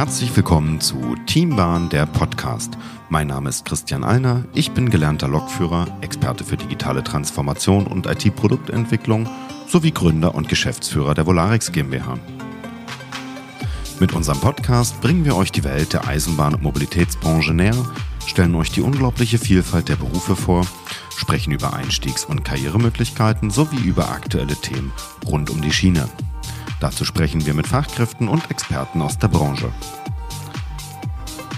Herzlich willkommen zu Teambahn, der Podcast. Mein Name ist Christian Alner, ich bin gelernter Lokführer, Experte für digitale Transformation und IT-Produktentwicklung sowie Gründer und Geschäftsführer der Volarix GmbH. Mit unserem Podcast bringen wir euch die Welt der Eisenbahn- und Mobilitätsbranche näher, stellen euch die unglaubliche Vielfalt der Berufe vor, sprechen über Einstiegs- und Karrieremöglichkeiten sowie über aktuelle Themen rund um die Schiene. Dazu sprechen wir mit Fachkräften und Experten aus der Branche.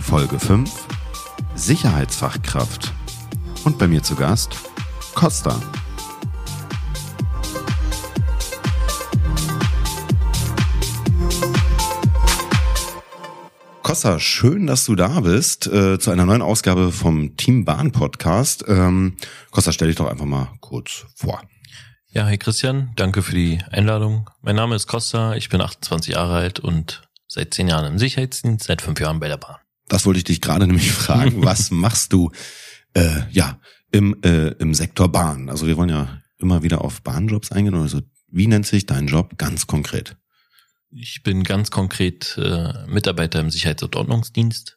Folge 5 Sicherheitsfachkraft. Und bei mir zu Gast Costa. Costa, schön, dass du da bist äh, zu einer neuen Ausgabe vom Team Bahn Podcast. Ähm, Costa, stell dich doch einfach mal kurz vor. Ja, hey Christian, danke für die Einladung. Mein Name ist Costa, ich bin 28 Jahre alt und seit zehn Jahren im Sicherheitsdienst, seit fünf Jahren bei der Bahn. Das wollte ich dich gerade nämlich fragen. Was machst du äh, ja im, äh, im Sektor Bahn? Also wir wollen ja immer wieder auf Bahnjobs eingehen. Also wie nennt sich dein Job ganz konkret? Ich bin ganz konkret äh, Mitarbeiter im Sicherheits- und Ordnungsdienst.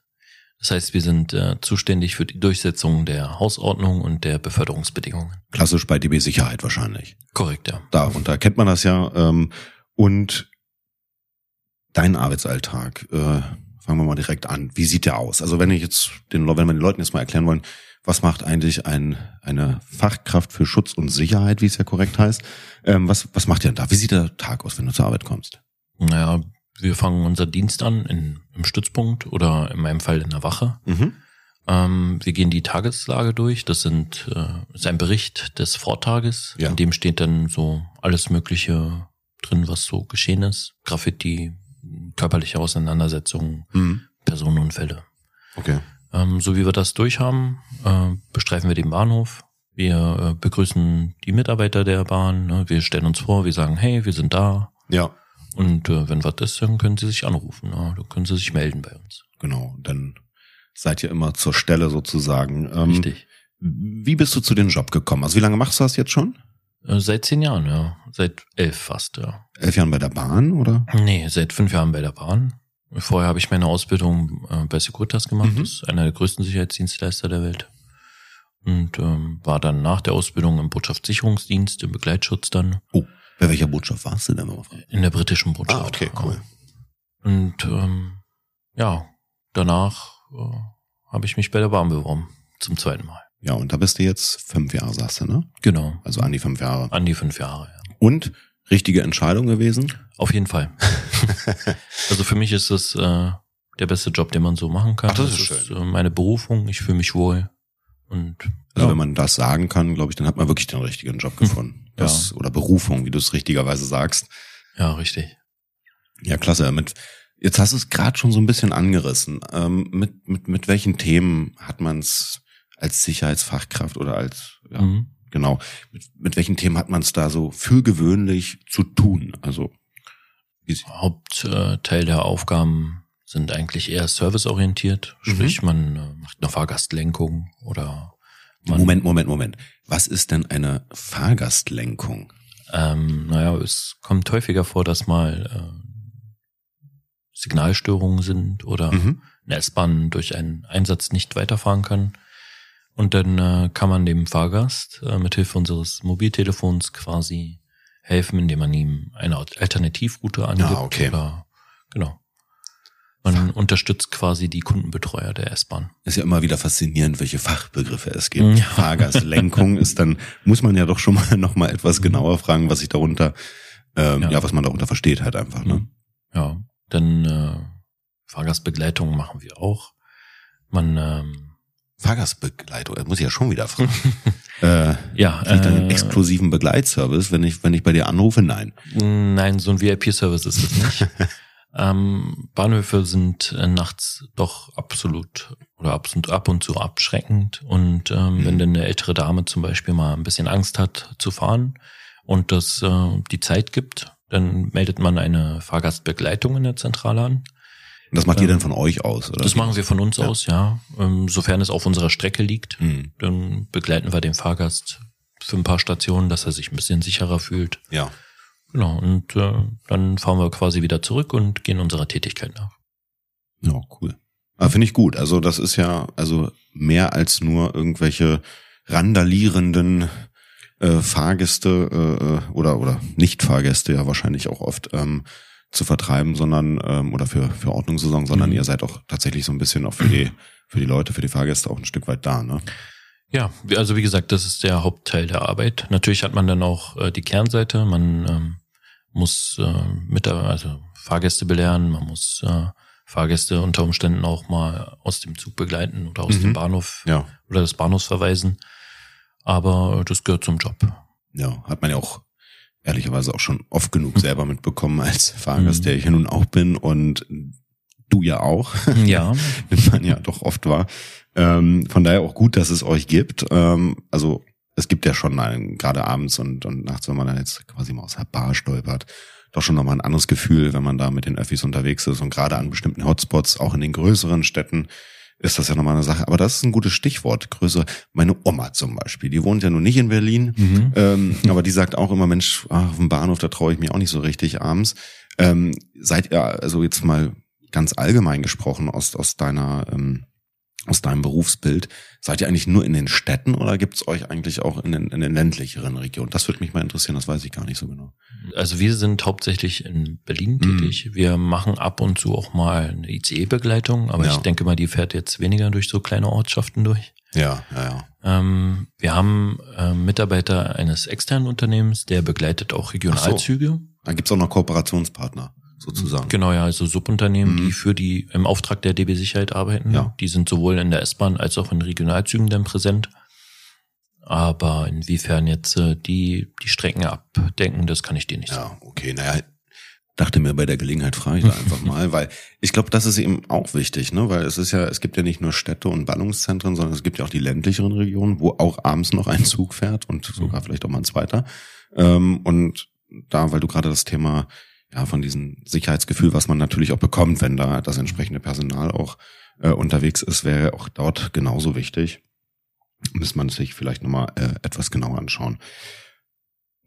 Das heißt, wir sind äh, zuständig für die Durchsetzung der Hausordnung und der Beförderungsbedingungen. Klassisch bei DB Sicherheit wahrscheinlich. Korrekt, ja. Darunter kennt man das ja. Ähm, und dein Arbeitsalltag, äh, fangen wir mal direkt an. Wie sieht der aus? Also wenn ich jetzt den, wenn wir den Leuten jetzt mal erklären wollen, was macht eigentlich ein, eine Fachkraft für Schutz und Sicherheit, wie es ja korrekt heißt? Ähm, was, was macht ihr denn da? Wie sieht der Tag aus, wenn du zur Arbeit kommst? Naja, wir fangen unser Dienst an in, im Stützpunkt oder in meinem Fall in der Wache. Mhm. Ähm, wir gehen die Tageslage durch. Das sind äh, ist ein Bericht des Vortages. Ja. In dem steht dann so alles Mögliche drin, was so geschehen ist. Graffiti, körperliche Auseinandersetzungen, Mhm. Personenunfälle. Okay. Ähm, so wie wir das durch haben, äh, bestreifen wir den Bahnhof. Wir äh, begrüßen die Mitarbeiter der Bahn. Ne? Wir stellen uns vor, wir sagen, hey, wir sind da. Ja, Und äh, wenn was ist, dann können sie sich anrufen. Ne? Dann können sie sich melden bei uns. genau. Dann seid ihr immer zur Stelle sozusagen. Ähm, Richtig. Wie bist du zu dem Job gekommen? Also wie lange machst du das jetzt schon? Äh, seit zehn Jahren, ja. Seit elf fast, ja. Elf Jahren bei der Bahn oder? Nee, seit fünf Jahren bei der Bahn. Vorher habe ich meine Ausbildung äh, bei Securitas gemacht. Mhm. Das ist einer der größten Sicherheitsdienstleister der Welt. Und ähm, war dann nach der Ausbildung im Botschaftssicherungsdienst, im Begleitschutz dann, Oh, bei welcher Botschaft warst du denn? in der britischen Botschaft. Ah, okay, cool. Und ähm, ja, danach äh, habe ich mich bei der Bahn beworben. Zum zweiten Mal. Ja, und da bist du jetzt fünf Jahre, sagst du, ne? Genau. Also an die fünf Jahre. An die fünf Jahre, ja. Und richtige Entscheidung gewesen? Auf jeden Fall. also für mich ist es äh, der beste Job, den man so machen kann. Ach, das ist schön. äh, meine Berufung. Ich fühle mich wohl. Und Also ja, wenn man das sagen kann, glaube ich, dann hat man wirklich den richtigen Job gefunden. Ja. Das, Oder Berufung, wie du es richtigerweise sagst. ja, richtig. Ja, klasse. Mit, jetzt hast du es gerade schon so ein bisschen angerissen. Ähm, mit, mit, mit welchen Themen hat man es als Sicherheitsfachkraft oder als, ja, Mhm. genau, mit, mit welchen Themen hat man es da so für gewöhnlich zu tun? Also, Hauptteil der Aufgaben sind eigentlich eher serviceorientiert. Mhm. Sprich, man äh, macht eine Fahrgastlenkung oder Moment, Moment, Moment. Was ist denn eine Fahrgastlenkung? Ähm, naja, es kommt häufiger vor, dass mal äh, Signalstörungen sind oder Mhm. eine S-Bahn durch einen Einsatz nicht weiterfahren kann. Und dann äh, kann man dem Fahrgast äh, mithilfe unseres Mobiltelefons quasi helfen, indem man ihm eine Alternativroute angibt. Ah, okay. Oder, genau. Man unterstützt quasi die Kundenbetreuer der S-Bahn. Ist ja immer wieder faszinierend, welche Fachbegriffe es gibt. Ja. Fahrgastlenkung ist dann, muss man ja doch schon mal noch mal etwas genauer fragen, was sich darunter, ähm, ja. Ja. was man darunter versteht halt einfach, ne? Ja, dann äh, Fahrgastbegleitung machen wir auch. Man ähm, Fahrgastbegleitung, das muss ich ja schon wieder fragen. äh, ja, krieg ich dann einen äh, exklusiven Begleitservice, wenn ich, wenn ich bei dir anrufe? Nein. Nein, so ein VIP-Service ist es nicht. Ähm, Bahnhöfe sind äh, nachts doch absolut oder ab und, ab und zu abschreckend. Und ähm, Mhm. wenn dann eine ältere Dame zum Beispiel mal ein bisschen Angst hat zu fahren und das äh, die Zeit gibt, dann meldet man eine Fahrgastbegleitung in der Zentrale an. Das macht ihr Ähm, dann von euch aus, oder? Das machen wir von uns Ja. aus, ja. Ähm, sofern es auf unserer Strecke liegt, Hm. dann begleiten wir den Fahrgast für ein paar Stationen, dass er sich ein bisschen sicherer fühlt. Ja. Genau, und äh, dann fahren wir quasi wieder zurück und gehen unserer Tätigkeit nach. Ja, cool. Aber finde ich gut. Also das ist ja also mehr als nur irgendwelche randalierenden äh, Fahrgäste äh, oder oder Nicht-Fahrgäste ja wahrscheinlich auch oft ähm, zu vertreiben, sondern ähm, oder für für Ordnung zu sorgen, sondern Mhm. ihr seid auch tatsächlich so ein bisschen auch für die für die Leute, für die Fahrgäste auch ein Stück weit da, ne? Ja, also wie gesagt, das ist der Hauptteil der Arbeit. Natürlich hat man dann auch äh, die Kernseite. Man ähm, muss äh, mit der, also Fahrgäste belehren, man muss äh, Fahrgäste unter Umständen auch mal aus dem Zug begleiten oder aus Mhm. dem Bahnhof Ja, oder des Bahnhofs verweisen. Aber das gehört zum Job. ja, hat man ja auch ehrlicherweise auch schon oft genug selber mitbekommen als Fahrgast, Mhm. der ich ja nun auch bin und du ja auch. Ja, nimmt man ja doch oft wahr. Ähm, von daher auch gut, dass es euch gibt. Ähm, also es gibt ja schon einen, gerade abends und, und nachts, wenn man dann jetzt quasi mal aus der Bar stolpert, doch schon nochmal ein anderes Gefühl, wenn man da mit den Öffis unterwegs ist und gerade an bestimmten Hotspots, auch in den größeren Städten, ist das ja nochmal eine Sache. Aber das ist ein gutes Stichwort, größer. Meine Oma zum Beispiel, die wohnt ja nun nicht in Berlin, mhm. ähm, aber die sagt auch immer, Mensch, ach, auf dem Bahnhof, da traue ich mich auch nicht so richtig abends. Ähm, seid ihr, also jetzt mal ganz allgemein gesprochen aus, aus deiner, ähm, aus deinem Berufsbild, seid ihr eigentlich nur in den Städten oder gibt's euch eigentlich auch in den, in den ländlicheren Regionen? Das würde mich mal interessieren, das weiß ich gar nicht so genau. Also wir sind hauptsächlich in Berlin Mhm. tätig. Wir machen ab und zu auch mal eine ICE-Begleitung, aber Ja. ich denke mal, die fährt jetzt weniger durch so kleine Ortschaften durch. Ja, ja, ja. Ähm, wir haben äh, Mitarbeiter eines externen Unternehmens, der begleitet auch Regionalzüge. Da gibt's auch noch Kooperationspartner, sozusagen. Genau, ja, also Subunternehmen, Mhm. die für die im Auftrag der DB Sicherheit arbeiten. Ja. Die sind sowohl in der S-Bahn als auch in Regionalzügen dann präsent. Aber inwiefern jetzt äh, die die Strecken abdenken, das kann ich dir nicht sagen. Ja, okay, naja, dachte mir bei der Gelegenheit frage ich da einfach mal, weil ich glaube, das ist eben auch wichtig, ne? Weil es ist ja, es gibt ja nicht nur Städte und Ballungszentren, sondern es gibt ja auch die ländlicheren Regionen, wo auch abends noch ein Zug fährt und sogar vielleicht auch mal ein zweiter. Ähm, und da, weil du gerade das Thema ja von diesem Sicherheitsgefühl, was man natürlich auch bekommt, wenn da das entsprechende Personal auch äh, unterwegs ist, wäre auch dort genauso wichtig. Muss man sich vielleicht nochmal äh, etwas genauer anschauen.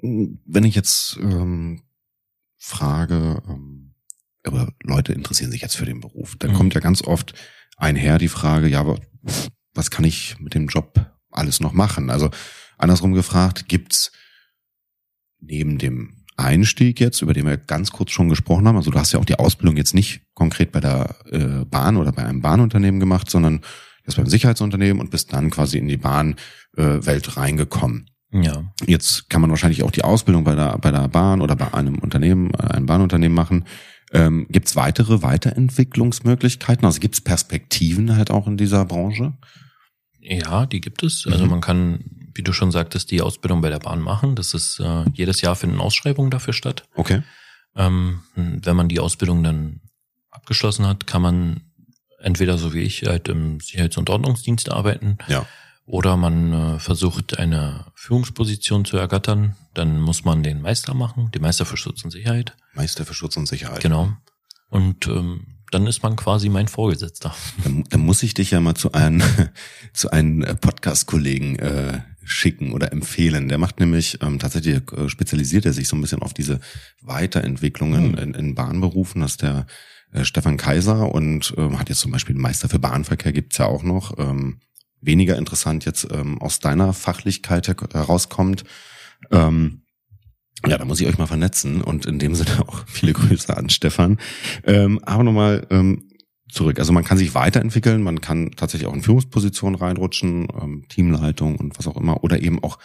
Wenn ich jetzt ähm, frage, ähm, aber Leute interessieren sich jetzt für den Beruf, dann Mhm. kommt ja ganz oft einher die Frage, ja, aber was kann ich mit dem Job alles noch machen? Also andersrum gefragt, gibt's neben dem Einstieg jetzt, über den wir ganz kurz schon gesprochen haben, also du hast ja auch die Ausbildung jetzt nicht konkret bei der äh, Bahn oder bei einem Bahnunternehmen gemacht, sondern erst beim Sicherheitsunternehmen und bist dann quasi in die Bahnwelt äh, reingekommen. Ja. Jetzt kann man wahrscheinlich auch die Ausbildung bei der, bei der Bahn oder bei einem Unternehmen, äh, einem Bahnunternehmen machen. Ähm, gibt es weitere Weiterentwicklungsmöglichkeiten? Also gibt es Perspektiven halt auch in dieser Branche? Ja, die gibt es. Also Mhm. man kann, wie du schon sagtest, die Ausbildung bei der Bahn machen. Das ist äh, jedes Jahr finden Ausschreibungen dafür statt. Okay. Ähm, wenn man die Ausbildung dann abgeschlossen hat, kann man entweder so wie ich halt im Sicherheits- und Ordnungsdienst arbeiten Ja. oder man äh, versucht eine Führungsposition zu ergattern. Dann muss man den Meister machen, den Meister für Schutz und Sicherheit. Meister für Schutz und Sicherheit. Genau. Und ähm, dann ist man quasi mein Vorgesetzter. Dann, dann muss ich dich ja mal zu einem, zu einem Podcast-Kollegen äh, schicken oder empfehlen. Der macht nämlich, ähm, tatsächlich äh, spezialisiert er sich so ein bisschen auf diese Weiterentwicklungen Hm. in, in Bahnberufen. Das ist der äh, Stefan Kaiser und ähm, hat jetzt zum Beispiel einen Meister für Bahnverkehr, gibt's ja auch noch. Ähm, weniger interessant jetzt ähm, aus deiner Fachlichkeit her- herauskommt. Ähm, ja, da muss ich euch mal vernetzen und in dem Sinne auch viele Grüße an Stefan. Ähm, aber nochmal ähm, zurück. Also man kann sich weiterentwickeln, man kann tatsächlich auch in Führungspositionen reinrutschen, ähm, Teamleitung und was auch immer, oder eben auch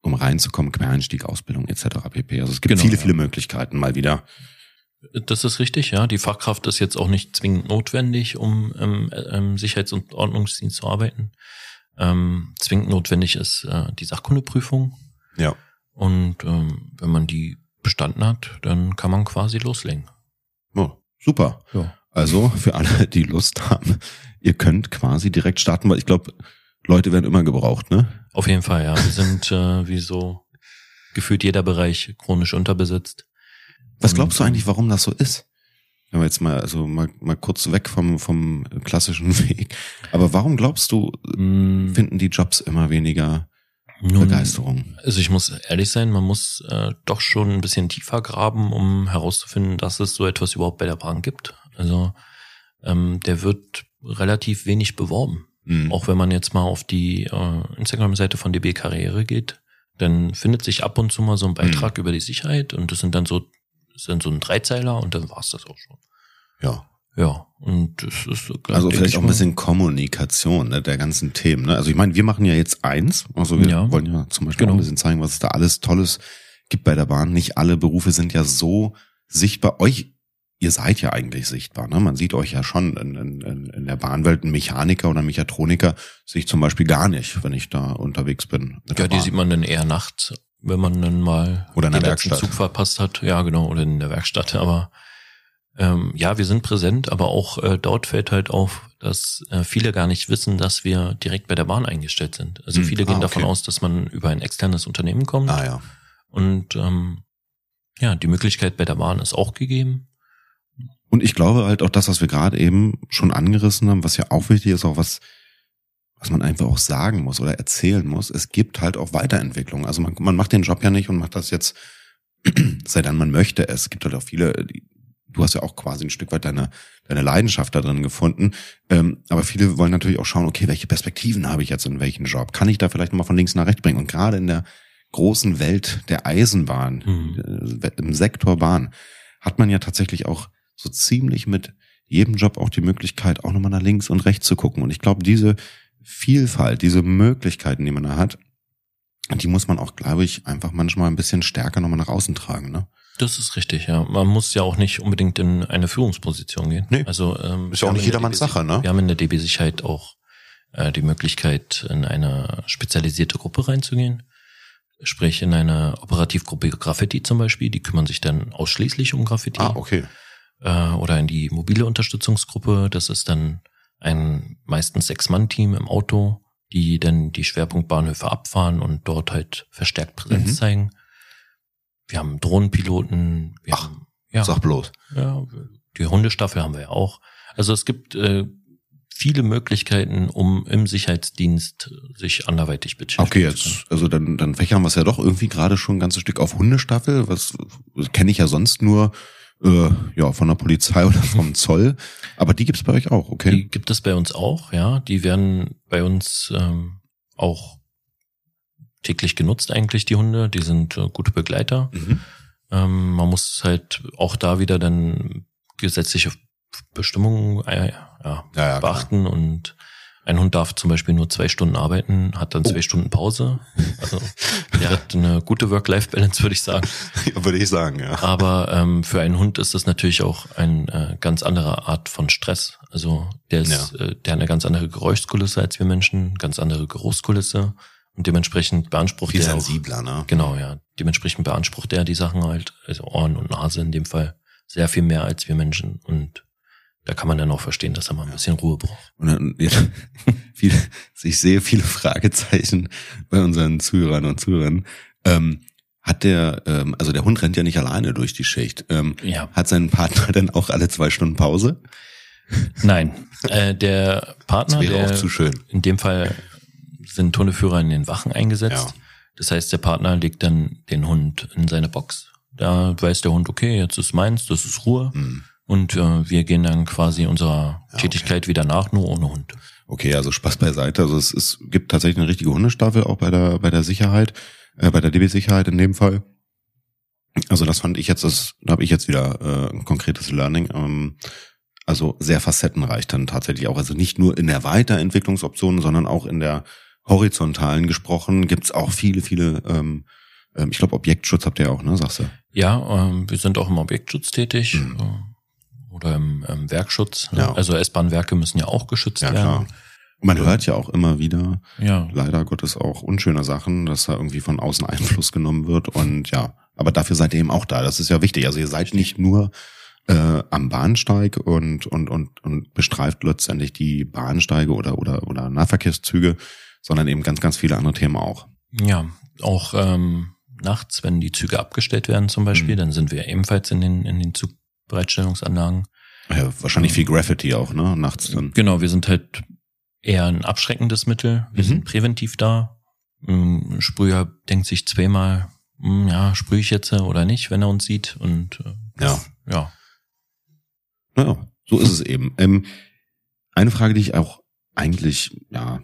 um reinzukommen, Quereinstieg, Ausbildung etc. pp. Also es gibt Genau, viele, ja. viele Möglichkeiten mal wieder. Das ist richtig, ja. Die Fachkraft ist jetzt auch nicht zwingend notwendig, um im, im Sicherheits- und Ordnungsdienst zu arbeiten. Ähm, zwingend notwendig ist äh, die Sachkundeprüfung. Ja. Und ähm, wenn man die bestanden hat, dann kann man quasi loslegen. Oh, super. Ja. Also für alle, die Lust haben, ihr könnt quasi direkt starten, weil ich glaube, Leute werden immer gebraucht, ne? Auf jeden Fall, ja. Wir sind äh, wie so gefühlt jeder Bereich chronisch unterbesetzt. Was glaubst du ähm, eigentlich, warum das so ist? Wenn wir jetzt mal, also mal, mal kurz weg vom, vom klassischen Weg. Aber warum glaubst du, mh, finden die Jobs immer weniger nun, Begeisterung? Also ich muss ehrlich sein, man muss äh, doch schon ein bisschen tiefer graben, um herauszufinden, dass es so etwas überhaupt bei der Bahn gibt. Also ähm, der wird relativ wenig beworben. Mhm. Auch wenn man jetzt mal auf die äh, Instagram-Seite von DB Karriere geht, dann findet sich ab und zu mal so ein Beitrag über die Sicherheit und das sind dann so, das sind so ein Dreizeiler und dann war's das auch schon. Ja. Ja, und das ist so, Also vielleicht ich auch ein bisschen Kommunikation ne, der ganzen Themen. Ne? Also ich meine, wir machen ja jetzt eins. Also wir Ja. wollen ja zum Beispiel Genau. auch ein bisschen zeigen, was es da alles Tolles gibt bei der Bahn. Nicht alle Berufe sind ja so sichtbar. Euch, ihr seid ja eigentlich sichtbar. Ne? Man sieht euch ja schon in, in, in der Bahnwelt. Ein Mechaniker oder Mechatroniker sehe ich zum Beispiel gar nicht, wenn ich da unterwegs bin. Ja, die sieht man dann eher nachts, wenn man dann mal Oder in den der letzten Werkstatt. Zug verpasst hat. Ja, genau, oder in der Werkstatt. Aber ähm, ja, wir sind präsent, aber auch äh, dort fällt halt auf, dass äh, viele gar nicht wissen, dass wir direkt bei der Bahn eingestellt sind. Also Hm, viele gehen ah, davon okay. aus, dass man über ein externes Unternehmen kommt. Ah ja. Und ähm, ja, die Möglichkeit bei der Bahn ist auch gegeben. Und ich glaube halt auch das, was wir gerade eben schon angerissen haben, was ja auch wichtig ist, auch was, was man einfach auch sagen muss oder erzählen muss. Es gibt halt auch Weiterentwicklung. Also man, man macht den Job ja nicht und macht das jetzt, sei denn man möchte es. Es gibt halt auch viele, die, du hast ja auch quasi ein Stück weit deine, deine Leidenschaft da drin gefunden. Ähm, aber viele wollen natürlich auch schauen, okay, welche Perspektiven habe ich jetzt in welchen Job? Kann ich da vielleicht mal von links nach rechts bringen? Und gerade in der großen Welt der Eisenbahn, Mhm. äh, im Sektor Bahn, hat man ja tatsächlich auch so ziemlich mit jedem Job auch die Möglichkeit, auch nochmal nach links und rechts zu gucken. Und ich glaube, diese Vielfalt, diese Möglichkeiten, die man da hat, die muss man auch, glaube ich, einfach manchmal ein bisschen stärker nochmal nach außen tragen. Ne? Das ist richtig, ja. Man muss ja auch nicht unbedingt in eine Führungsposition gehen. Nee. Also ähm, Ist ja auch nicht jedermanns DB Sache, ne? Wir haben in der DB Sicherheit auch äh, die Möglichkeit, in eine spezialisierte Gruppe reinzugehen. Sprich in eine Operativgruppe Graffiti zum Beispiel, die kümmern sich dann ausschließlich um Graffiti. Ah, okay. Äh, oder in die mobile Unterstützungsgruppe. Das ist dann ein meistens Sechs-Mann-Team im Auto, die dann die Schwerpunktbahnhöfe abfahren und dort halt verstärkt Präsenz Mhm. zeigen. Wir haben Drohnenpiloten, wir Ach, haben ja, Sag bloß. ja, die Hundestaffel haben wir ja auch. Also es gibt äh, viele Möglichkeiten, um im Sicherheitsdienst sich anderweitig beschäftigen Okay, zu können. jetzt, also dann, dann fächern wir es ja doch irgendwie gerade schon ein ganzes Stück auf Hundestaffel. Was kenne ich ja sonst nur äh, ja von der Polizei oder vom Zoll. Aber die gibt's bei euch auch, okay? Die gibt es bei uns auch, ja. Die werden bei uns ähm, auch täglich genutzt eigentlich, die Hunde. Die sind äh, gute Begleiter. Mhm. Ähm, man muss halt auch da wieder dann gesetzliche Bestimmungen äh, ja, Ja, ja, klar. beachten und ein Hund darf zum Beispiel nur zwei Stunden arbeiten, hat dann Oh. zwei Stunden Pause. Also gute Work-Life-Balance, würde ich sagen. Ja, würde ich sagen, ja. Aber ähm, für einen Hund ist das natürlich auch eine äh, ganz andere Art von Stress. Also der ist, äh, der hat eine ganz andere Geräuschkulisse als wir Menschen, ganz andere Geruchskulisse und dementsprechend beansprucht Viel er auch, sensibler, ne? genau ja, dementsprechend beansprucht er die Sachen halt, also Ohren und Nase in dem Fall sehr viel mehr als wir Menschen und da kann man dann auch verstehen, dass er mal ein bisschen Ruhe braucht. Und dann, ja, viele, ich sehe viele Fragezeichen bei unseren Zuhörern und Zuhörern. Ähm, hat der, ähm, also der Hund rennt ja nicht alleine durch die Schicht. Ähm, Ja. Hat sein Partner dann auch alle zwei Stunden Pause? Nein, äh, der Partner, Das wäre der auch zu schön. in dem Fall sind Hundeführer in den Wachen eingesetzt. Ja. Das heißt, der Partner legt dann den Hund in seine Box. Da weiß der Hund, okay, jetzt ist meins, das ist Ruhe. Hm. Und äh, wir gehen dann quasi unserer Ja, Tätigkeit wieder nach, nur ohne Hund. Okay, also Spaß beiseite. Also es, es gibt tatsächlich eine richtige Hundestaffel auch bei der bei der Sicherheit, äh, bei der DB-Sicherheit in dem Fall. Also das fand ich jetzt, das da habe ich jetzt wieder äh, ein konkretes Learning. Ähm, also sehr facettenreich dann tatsächlich auch. Also nicht nur in der Weiterentwicklungsoption, sondern auch in der horizontalen gesprochen gibt's auch viele, viele. Ähm, ähm, ich glaube Objektschutz habt ihr ja auch, ne? Sagst du? Ja, ähm, wir sind auch im Objektschutz tätig Mhm. oder im, im Werkschutz. Ja. Also S-Bahn-Werke müssen ja auch geschützt Ja klar. werden. Und man hört ja auch immer wieder, Ja, leider Gottes auch unschöne Sachen, dass da irgendwie von außen Einfluss genommen wird und ja, aber dafür seid ihr eben auch da. Das ist ja wichtig. Also ihr seid nicht nur äh, am Bahnsteig und und und und bestreift letztendlich die Bahnsteige oder oder oder Nahverkehrszüge, sondern eben ganz ganz viele andere Themen auch. ja, auch ähm, nachts, wenn die Züge abgestellt werden zum Beispiel, Mhm. dann sind wir ebenfalls in den in den Zugbereitstellungsanlagen. Ja, wahrscheinlich viel Graffiti auch, ne? Nachts dann. Genau, wir sind halt eher ein abschreckendes Mittel. Wir Mhm. sind präventiv da. Ein Sprüher denkt sich zweimal, hm, ja, sprühe ich jetzt oder nicht, wenn er uns sieht. Und äh, Ja. ja, Ja, So ist es eben. Ähm, eine Frage, die ich auch eigentlich, ja,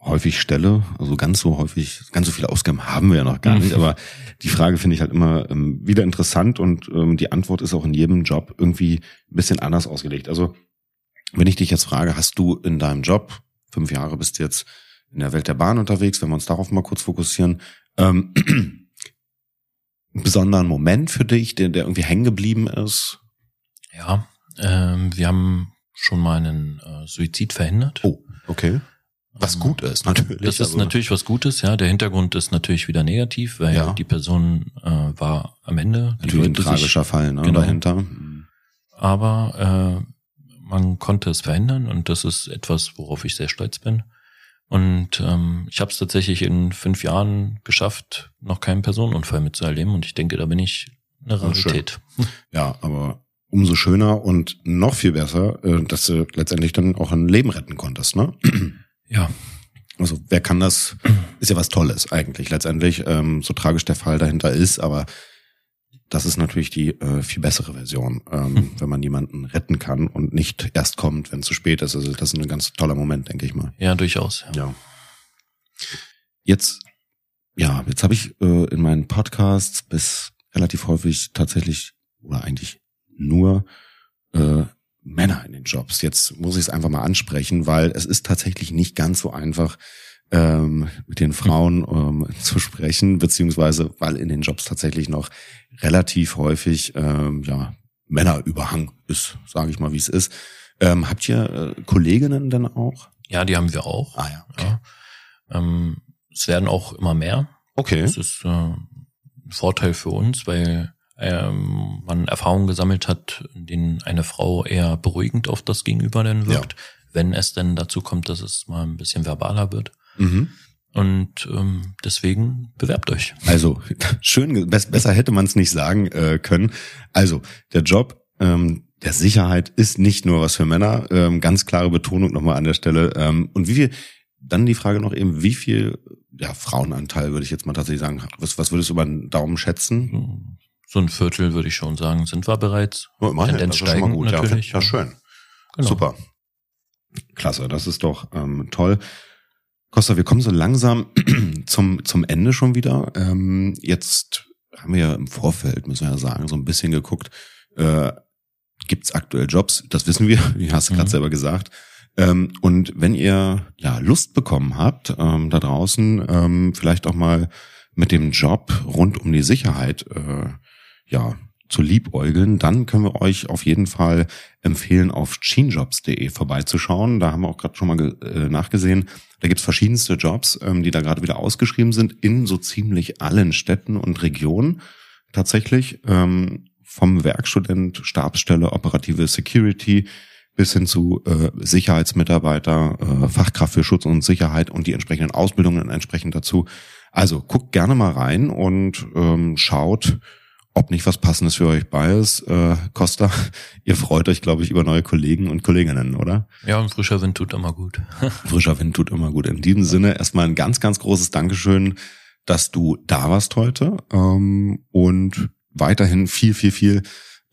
häufig stelle, also ganz so häufig, ganz so viele Ausgaben haben wir ja noch gar nicht, mhm. aber die Frage finde ich halt immer ähm, wieder interessant und ähm, die Antwort ist auch in jedem Job irgendwie ein bisschen anders ausgelegt. Also wenn ich dich jetzt frage, hast du in deinem Job, fünf Jahre bist du jetzt in der Welt der Bahn unterwegs, wenn wir uns darauf mal kurz fokussieren, ähm, einen besonderen Moment für dich, der, der irgendwie hängen geblieben ist? Ja, ähm, wir haben schon mal einen äh, Suizid verhindert. Oh, okay. Was ähm, gut ist, natürlich. Das ist also natürlich was Gutes, ja. Der Hintergrund ist natürlich wieder negativ, weil ja. die Person äh, war am Ende. Natürlich ein tragischer sich, Fall ne, genau. dahinter. Aber äh, man konnte es verhindern und das ist etwas, worauf ich sehr stolz bin. Und ähm, ich habe es tatsächlich in fünf Jahren geschafft, noch keinen Personenunfall mitzuerleben. Und ich denke, da bin ich eine Rarität. Ja, aber umso schöner und noch viel besser, äh, dass du letztendlich dann auch ein Leben retten konntest, ne? Ja. Also wer kann das? Ist ja was Tolles eigentlich letztendlich, ähm, so tragisch der Fall dahinter ist, aber das ist natürlich die äh, viel bessere Version, ähm, hm. wenn man jemanden retten kann und nicht erst kommt, wenn es zu spät ist. Also das ist ein ganz toller Moment, denke ich mal. Ja, durchaus. Ja. ja. Jetzt, ja, jetzt habe ich äh, in meinen Podcasts bis relativ häufig tatsächlich oder eigentlich nur äh, Männer in den Jobs. Jetzt muss ich es einfach mal ansprechen, weil es ist tatsächlich nicht ganz so einfach, ähm, mit den Frauen ähm, zu sprechen, beziehungsweise weil in den Jobs tatsächlich noch relativ häufig ähm, ja Männerüberhang ist, sage ich mal, wie es ist. Ähm, habt ihr äh, Kolleginnen denn auch? Ja, die haben wir auch. Ah ja. Okay. ja. Ähm, es werden auch immer mehr. Okay. Das ist äh, ein Vorteil für uns, weil ähm, man Erfahrungen gesammelt hat, in denen eine Frau eher beruhigend auf das Gegenüber dann wirkt, ja. wenn es denn dazu kommt, dass es mal ein bisschen verbaler wird. Mhm. Und ähm, deswegen bewerbt euch. Also schön, besser hätte man es nicht sagen äh, können. Also der Job ähm, der Sicherheit ist nicht nur was für Männer. Ähm, ganz klare Betonung nochmal an der Stelle. Ähm, und wie viel? Dann die Frage noch eben, wie viel ja, Frauenanteil würde ich jetzt mal tatsächlich sagen. Was, was würdest du über den Daumen schätzen? So ein Viertel würde ich schon sagen, sind wir bereits. Oh, immerhin, Tendenz das ist schon mal gut. Natürlich. Ja, ja schön. Genau. Super. Klasse, das ist doch ähm, toll. Costa, wir kommen so langsam zum, zum Ende schon wieder. Ähm, jetzt haben wir ja im Vorfeld, müssen wir ja sagen, so ein bisschen geguckt, äh, gibt es aktuell Jobs? Das wissen wir, wie hast du gerade mhm. selber gesagt. Ähm, und wenn ihr ja Lust bekommen habt, ähm, da draußen ähm, vielleicht auch mal mit dem Job rund um die Sicherheit äh, ja, zu liebäugeln, dann können wir euch auf jeden Fall empfehlen, auf chinjobs.de vorbeizuschauen. Da haben wir auch gerade schon mal äh, nachgesehen. Da gibt's verschiedenste Jobs, ähm, die da gerade wieder ausgeschrieben sind, in so ziemlich allen Städten und Regionen tatsächlich. Ähm, vom Werkstudent, Stabsstelle, operative Security bis hin zu äh, Sicherheitsmitarbeiter, äh, Fachkraft für Schutz und Sicherheit und die entsprechenden Ausbildungen entsprechend dazu. Also guckt gerne mal rein und ähm, schaut, ob nicht was Passendes für euch bei ist. Äh, Costa, ihr freut euch, glaube ich, über neue Kollegen und Kolleginnen, oder? Ja, und frischer Wind tut immer gut. frischer Wind tut immer gut. In diesem Sinne erstmal ein ganz, ganz großes Dankeschön, dass du da warst heute ähm, und weiterhin viel, viel, viel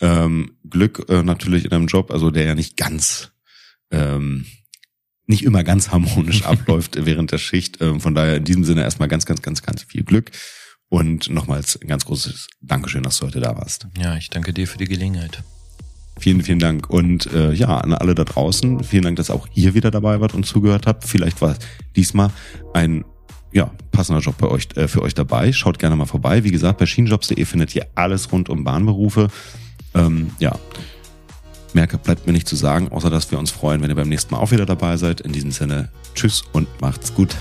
ähm, Glück äh, natürlich in deinem Job, also der ja nicht ganz ähm, nicht immer ganz harmonisch abläuft während der Schicht. Ähm, von daher in diesem Sinne erstmal ganz, ganz, ganz, ganz viel Glück. Und nochmals ein ganz großes Dankeschön, dass du heute da warst. Ja, ich danke dir für die Gelegenheit. Vielen, vielen Dank. Und äh, ja, an alle da draußen, vielen Dank, dass auch ihr wieder dabei wart und zugehört habt. Vielleicht war diesmal ein ja, passender Job bei euch, äh, für euch dabei. Schaut gerne mal vorbei. Wie gesagt, bei schienenjobs.de findet ihr alles rund um Bahnberufe. Ähm, ja, mehr bleibt mir nicht zu sagen, außer dass wir uns freuen, wenn ihr beim nächsten Mal auch wieder dabei seid. In diesem Sinne, tschüss und macht's gut.